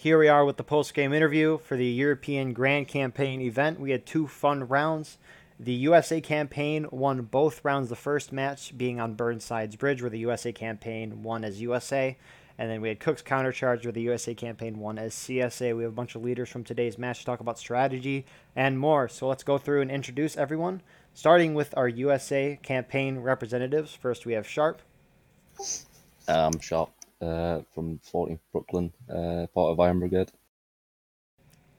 Here we are with the post game interview for the European Grand Campaign event. We had two fun rounds. The USA campaign won both rounds, the first match being on Burnside's Bridge, where the USA campaign won as USA. And then we had Cooke's countercharge, where the USA campaign won as CSA. We have a bunch of leaders from today's match to talk about strategy and more. So let's go through and introduce everyone, starting with our USA campaign representatives. First, we have Sharpe. Um, Sharpe uh, from 14th Brooklyn, uh, part of Iron Brigade.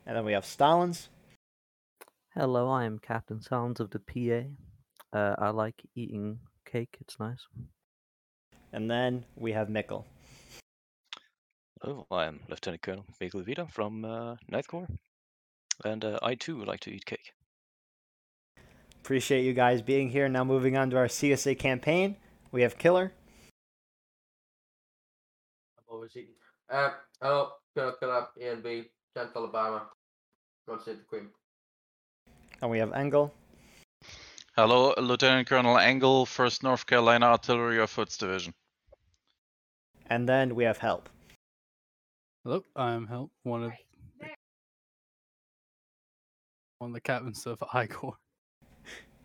And then we have Stalins. Hello, I am Captain Stalins of the PA. Uh, I like eating cake, it's nice. And then we have Mikkel. Hello, I am Lieutenant Colonel Mikkel Vida from uh, Ninth Corps, and uh, I too like to eat cake. Appreciate you guys being here. Now moving on to our CSA campaign, we have Killer. Always eating. Uh, hello, Colonel Killer, A and B, 10th Alabama. God save the Queen. And we have Engel. Hello, Lieutenant Colonel Engel, 1st North Carolina Artillery of Foots Division. And then we have Help. Hello, I'm Help, one of one of the captains of I Corps.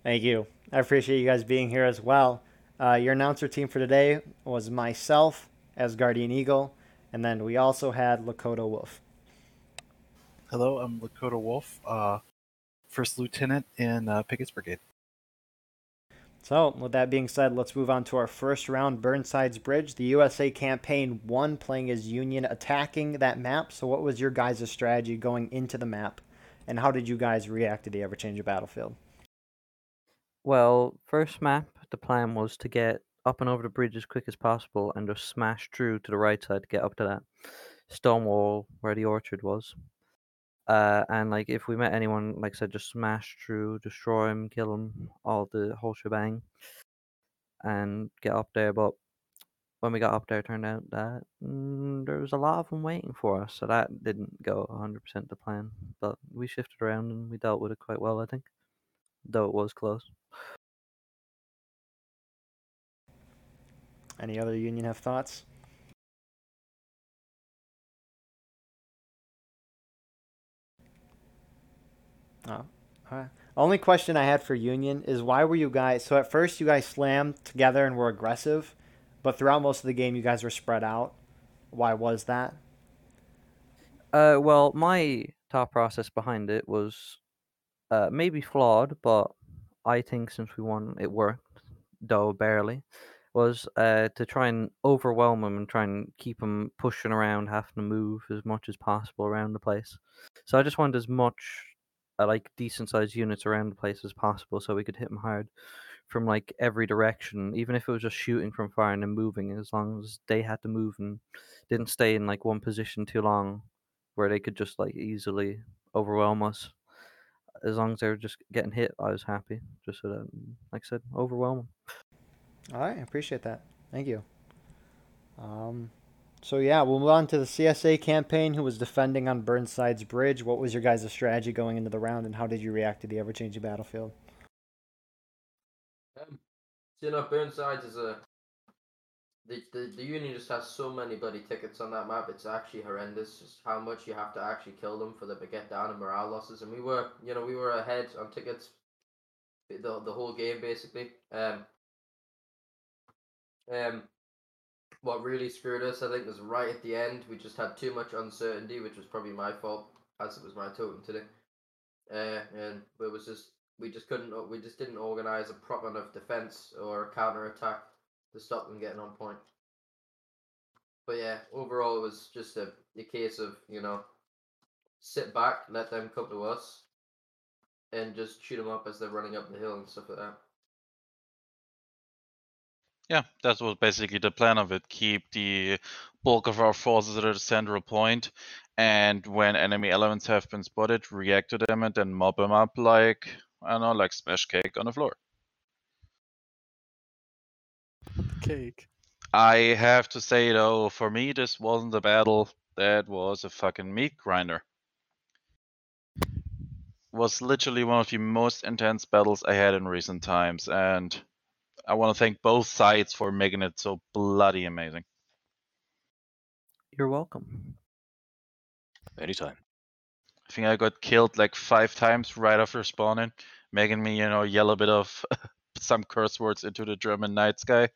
Thank you. I appreciate you guys being here as well. Uh, your announcer team for today was myself Asgardian Eagle, and then we also had Lakota Wolf. Hello, I'm Lakota Wolf, uh, first lieutenant in uh, Pickett's Brigade. So, with that being said, let's move on to our first round, Burnside's Bridge. The USA campaign one playing as Union, attacking that map. So, what was your guys' strategy going into the map, and how did you guys react to the ever changing battlefield? Well, first map, the plan was to get up and over the bridge as quick as possible and just smash through to the right side to get up to that stone wall where the orchard was. Uh, and like if we met anyone, like I said, just smash through, destroy him, kill him, all the whole shebang, and get up there. But when we got up there, turned out that mm, there was a lot of them waiting for us, so that didn't go 100% to plan. But we shifted around and we dealt with it quite well, I think, though it was close. Any other Union have thoughts? Oh, alright. Only question I had for Union is why were you guys so at first you guys slammed together and were aggressive, but throughout most of the game you guys were spread out. Why was that? Uh, well, my thought process behind it was uh, maybe flawed, but I think since we won, it worked, though barely. Was uh, to try and overwhelm them and try and keep them pushing around, having to move as much as possible around the place. So I just wanted as much uh, like decent sized units around the place as possible, so we could hit them hard from like every direction, even if it was just shooting from far and then moving. As long as they had to move and didn't stay in like one position too long, where they could just like easily overwhelm us. As long as they were just getting hit, I was happy. Just so that, like I said, overwhelm them. All right, I appreciate that. Thank you. Um, so yeah, we'll move on to the CSA campaign. Who was defending on Burnside's Bridge? What was your guys' strategy going into the round, and how did you react to the ever-changing battlefield? Um, you know, Burnside is a. The, the, the Union just has so many bloody tickets on that map. It's actually horrendous. Just how much you have to actually kill them for them to get down and morale losses. And we were, you know, we were ahead on tickets the the whole game basically. Um. Um. What really screwed us, I think, was right at the end. We just had too much uncertainty, which was probably my fault, as it was my token today. Uh, and it was just we just couldn't we just didn't organize a proper enough defense or a counter attack to stop them getting on point. But yeah, overall it was just a, a case of you know sit back, let them come to us, and just shoot them up as they're running up the hill and stuff like that. Yeah, that was basically the plan of it. Keep the bulk of our forces at a central point, and when enemy elements have been spotted, react to them and then mob them up like I don't know, like smash cake on the floor. Cake. I have to say though, for me, this wasn't a battle. That was a fucking meat grinder. Was literally one of the most intense battles I had in recent times, and I want to thank both sides for making it so bloody amazing. You're welcome. Anytime. I think I got killed like five times right after spawning, making me, you know, yell a bit of some curse words into the German night sky.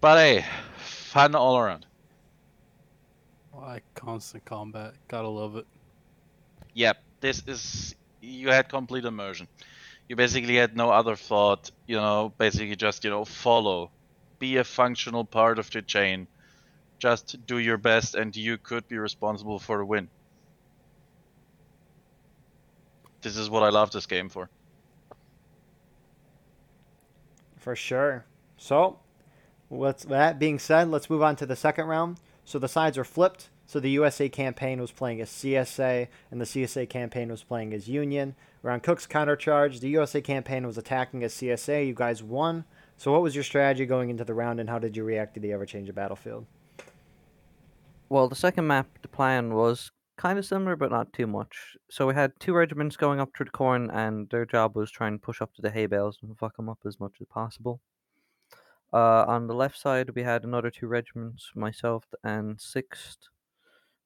But hey, fun all around. Why constant combat? Gotta love it. Yep, this is you had complete immersion. You basically had no other thought, you know, basically just, you know, follow. Be a functional part of the chain. Just do your best and you could be responsible for the win. This is what I love this game for. For sure. So, what's that being said, let's move on to the second round. So the sides are flipped. So the USA campaign was playing as CSA, and the CSA campaign was playing as Union. On Cooke's countercharge. The USA campaign was attacking as CSA. You guys won. So what was your strategy going into the round, and how did you react to the ever-changing battlefield? Well, the second map, the plan was kind of similar, but not too much. So we had two regiments going up to the corn, and their job was try and push up to the hay bales and fuck them up as much as possible. Uh, on the left side, we had another two regiments, myself and Sixth,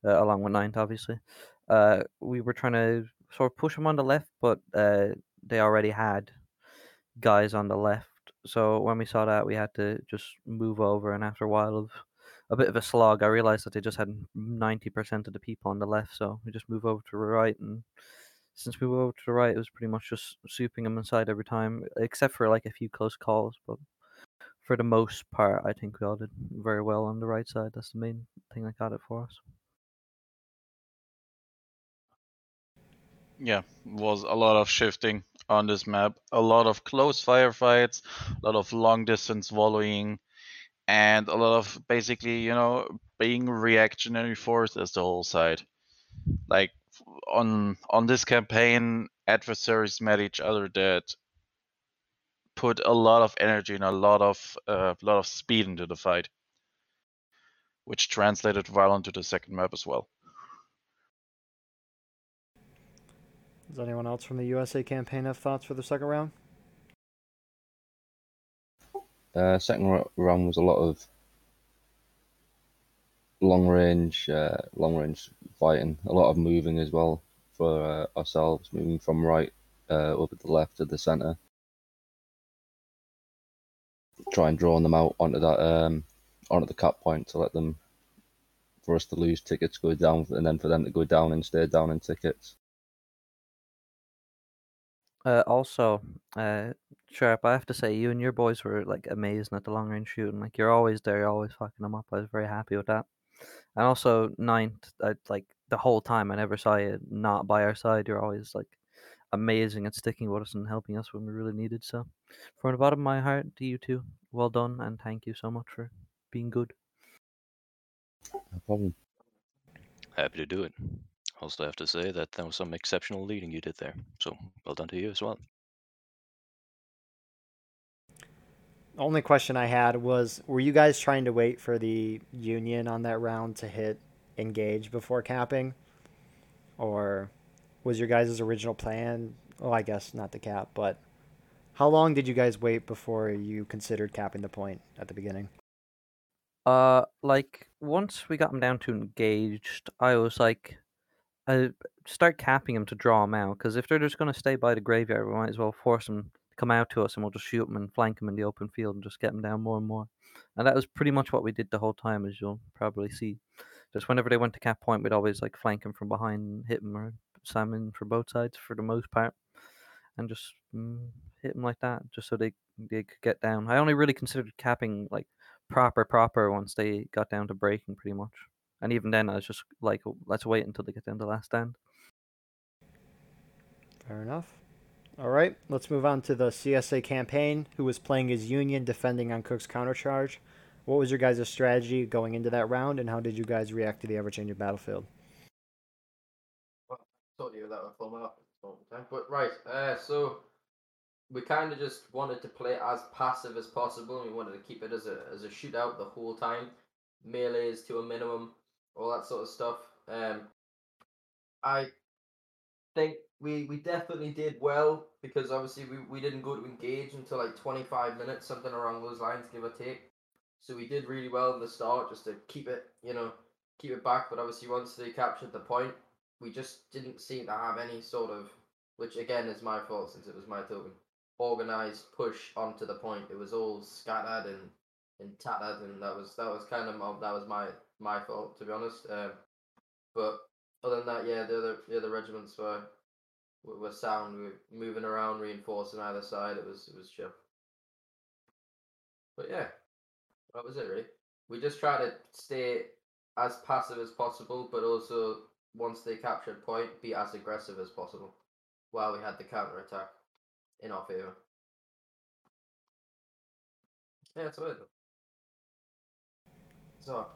uh, along with Ninth, obviously. Uh, we were trying to sort of push them on the left, but uh, they already had guys on the left. So when we saw that, we had to just move over, and after a while of a bit of a slog, I realized that they just had 90% of the people on the left, so we just move over to the right, and since we moved over to the right, it was pretty much just souping them inside every time, except for like a few close calls, but for the most part, I think we all did very well on the right side. That's the main thing that got it for us. Yeah, was a lot of shifting on this map, a lot of close firefights, a lot of long distance volleying, and a lot of basically, you know, being reactionary force as the whole side. Like on on this campaign, adversaries met each other that put a lot of energy and a lot of uh, lot of speed into the fight, which translated well into the second map as well. Does anyone else from the USA campaign have thoughts for the second round? Uh, second round was a lot of long range, uh, long range fighting, a lot of moving as well for uh, ourselves, moving from right uh, over to the left to the center. Try and drawing them out onto that um, onto the cut point to let them for us to lose tickets go down and then for them to go down and stay down in tickets. Uh, also, uh, Sharpe, I have to say, you and your boys were like amazing at the long range shooting. Like you're always there, you're always fucking them up. I was very happy with that. And also, ninth, I like the whole time I never saw you not by our side. You're always like amazing at sticking with us and helping us when we really needed. So, from the bottom of my heart, to you two, well done and thank you so much for being good. No problem. Happy to do it. Also, have to say that there was some exceptional leading you did there. So, well done to you as well. Only question I had was were you guys trying to wait for the union on that round to hit engage before capping? Or was your guys' original plan? Well, I guess not the cap, but how long did you guys wait before you considered capping the point at the beginning? Uh, like once we got him down to engaged, I was like, I start capping them to draw them out because if they're just gonna stay by the graveyard, we might as well force them to come out to us, and we'll just shoot them and flank them in the open field and just get them down more and more. And that was pretty much what we did the whole time, as you'll probably see. Just whenever they went to cap point, we'd always like flank them from behind, and hit them or slam in for both sides for the most part, and just mm, hit them like that, just so they they could get down. I only really considered capping like proper proper once they got down to breaking pretty much. And even then, I was just like, "Oh, let's wait until they get down the last stand. Fair enough. All right, let's move on to the CSA campaign, who was playing as Union, defending on Cooke's countercharge. What was your guys' strategy going into that round, and how did you guys react to the ever-changing battlefield? told you that would fall out all the time. But right, uh, so we kind of just wanted to play as passive as possible. We wanted to keep it as a as a shootout the whole time, melees to a minimum, all that sort of stuff. Um, I think we we definitely did well because obviously we, we didn't go to engage until like twenty five minutes, something along those lines, give or take. So we did really well in the start, just to keep it, you know, keep it back. But obviously, once they captured the point, we just didn't seem to have any sort of, which again is my fault since it was my token, organized push onto the point. It was all scattered and tattered, and that was that was kind of my, that was my my fault to be honest. Um, but other than that, yeah, the other the other regiments were were, sound. We were moving around, reinforcing either side. It was it was chill. But yeah, that was it really. We just try to stay as passive as possible, but also once they captured point, be as aggressive as possible, while we had the counter attack in our favor. Yeah, that's it. So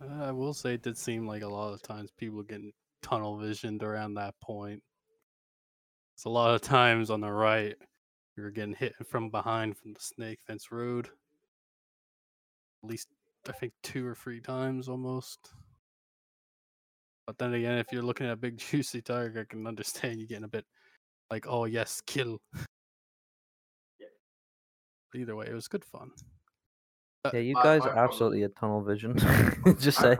Uh, I will say it did seem like a lot of times people getting tunnel visioned around that point. It's a lot of times on the right, you're getting hit from behind from the snake fence road. At least I think two or three times almost. But then again, if you're looking at a big juicy target, I can understand you getting a bit like, oh yes, kill. Yeah. But either way, it was good fun. Uh, yeah, you guys my are absolutely a tunnel vision. Just say.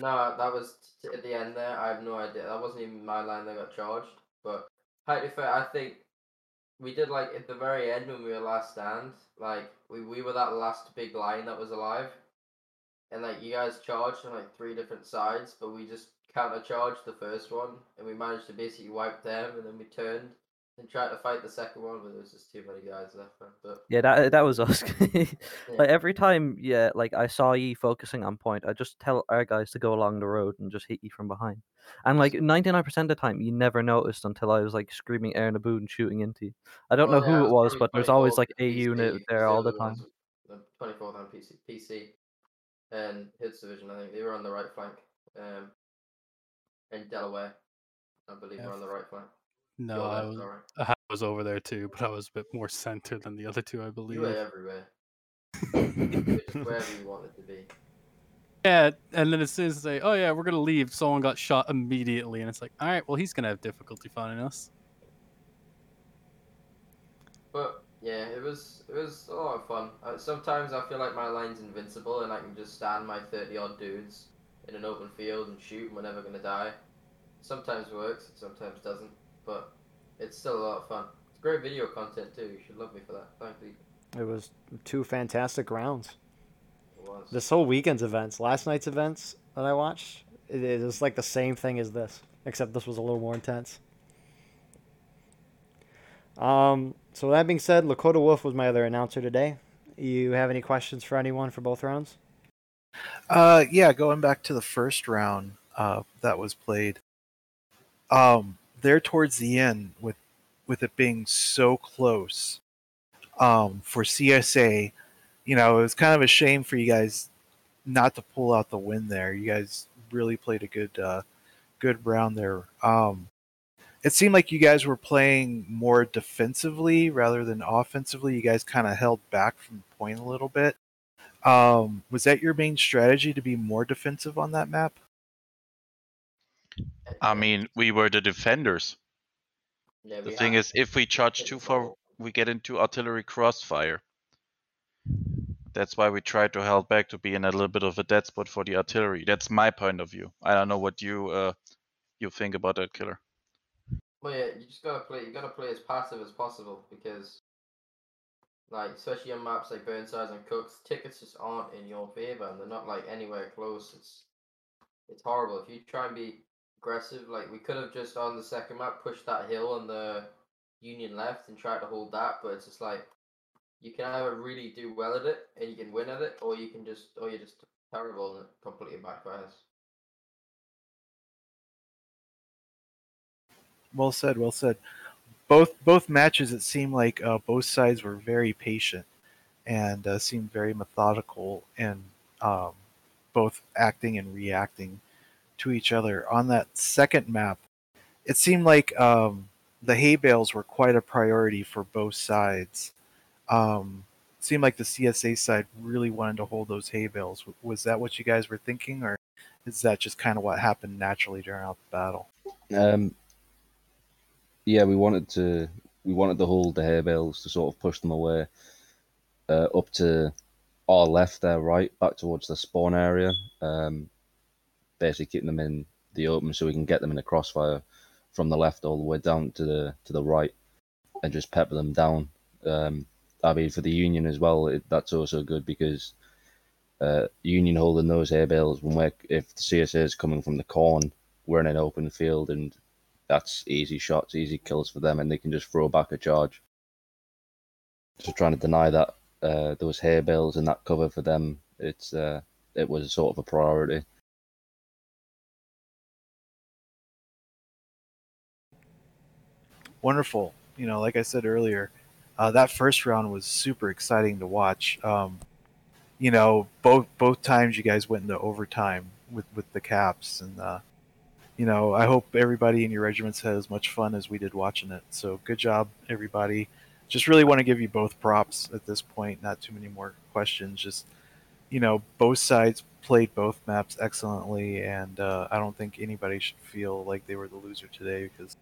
no, that was t- at the end there. I have no idea. That wasn't even my line that got charged. But fair, I think we did like at the very end when we were last stand. Like we, we were that last big line that was alive, and like you guys charged on like three different sides, but we just counter charged the first one, and we managed to basically wipe them, and then we turned and tried to fight the second one, but there was just too many guys left. man. But Yeah, that that was us. like every time, yeah, like I saw you focusing on point, I just tell our guys to go along the road and just hit you from behind. And like ninety nine percent of the time, you never noticed until I was like screaming air in the boot and shooting into you. I don't Well, know yeah, who it it was, but there's always like a PC, unit 'cause there all the the time. ones- The twenty fourth on PC, PC, and Hits Division. I think they were on the right flank. Um, in Delaware, I believe Yeah, were on the right flank. No, I was alright. I was over there too, but I was a bit more centered than the other two, I You believe. were everywhere. You were just wherever you wanted to be. Yeah, and then as soon as they say, "Oh yeah, we're gonna leave," someone got shot immediately, and it's like, "All right, well he's gonna have difficulty finding us." But yeah, it was it was a lot of fun. Uh, sometimes I feel like my line's invincible and I can just stand my thirty odd dudes in an open field and shoot and we're never gonna die. Sometimes works, it sometimes doesn't, but it's still a lot of fun. It's great video content too. You should love me for that. Thank you. It was two fantastic rounds. It was. This whole weekend's events, last night's events that I watched, it is like the same thing as this, except this was a little more intense. Um, so that being said, Lakota Wolf was my other announcer today. You have any questions for anyone for both rounds? Uh, yeah, going back to the first round uh, that was played. Um, there towards the end, with with it being so close, um, for CSA, you know, it was kind of a shame for you guys not to pull out the win there. You guys really played a good uh, good round there. Um, it seemed like you guys were playing more defensively rather than offensively. You guys kind of held back from the point a little bit. Um, was that your main strategy to be more defensive on that map? I mean, we were the defenders. yeah, The thing is, if we charge too far, we get into artillery crossfire. That's why we try to hold back to be in a little bit of a dead spot for the artillery. That's my point of view. I don't know what you uh you think about that killer. Well, yeah, you just gotta play. You gotta play as passive as possible because, like, especially on maps like Burnsides and Cooks, tickets just aren't in your favor, and they're not like anywhere close. It's it's horrible. If you try and be aggressive, like we could have just on the second map pushed that hill on the Union left and tried to hold that, but it's just like you can either really do well at it and you can win at it, or you can just, or you're just terrible and it completely backfires. Well said, well said. Both both matches, it seemed like uh, both sides were very patient and uh, seemed very methodical and um, both acting and reacting to each other. On that second map, it seemed like um, the hay bales were quite a priority for both sides. Um, seemed like the CSA side really wanted to hold those hay bales. Was that what you guys were thinking, or is that just kind of what happened naturally during the battle? Um, yeah, we wanted to we wanted to hold the hay bales to sort of push them away uh, up to our left, their right, back towards the spawn area. Um, basically keeping them in the open so we can get them in a crossfire from the left all the way down to the to the right, and just pepper them down. Um, I mean, for the Union as well, it, that's also good because uh, Union holding those hay bales when we're if the CSA is coming from the corn, we're in an open field and that's easy shots, easy kills for them, and they can just throw back a charge. So trying to deny that uh, those hay bales and that cover for them, it's uh, it was sort of a priority. Wonderful. You know, like I said earlier, uh, that first round was super exciting to watch. Um, you know, both both times you guys went into overtime with with the caps, and uh, you know, I hope everybody in your regiments had as much fun as we did watching it. So good job, everybody. Just really want to give you both props at this point. Not too many more questions. Just you know, both sides played both maps excellently, and uh, I don't think anybody should feel like they were the loser today because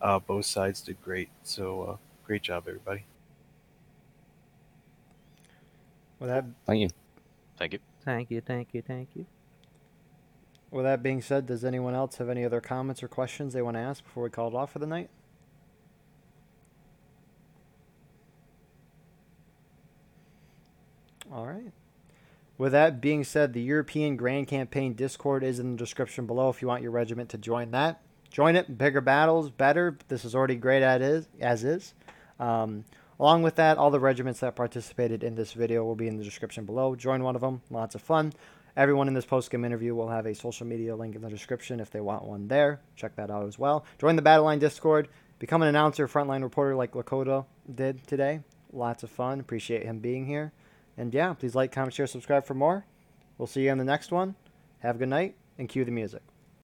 uh, both sides did great. So uh, great job, everybody. With that, Thank you. Thank you. Thank you, thank you, thank you. with that being said, does anyone else have any other comments or questions they want to ask before we call it off for the night? All right. With that being said, the European Grand Campaign Discord is in the description below if you want your regiment to join that. Join it. Bigger battles, better. This is already great at is, as is. Um, along with that, all the regiments that participated in this video will be in the description below. Join one of them. Lots of fun. Everyone in this post-game interview will have a social media link in the description if they want one there. Check that out as well. Join the Battleline Discord. Become an announcer, frontline reporter like Lakota did today. Lots of fun. Appreciate him being here. And yeah, please like, comment, share, subscribe for more. We'll see you in the next one. Have a good night and cue the music.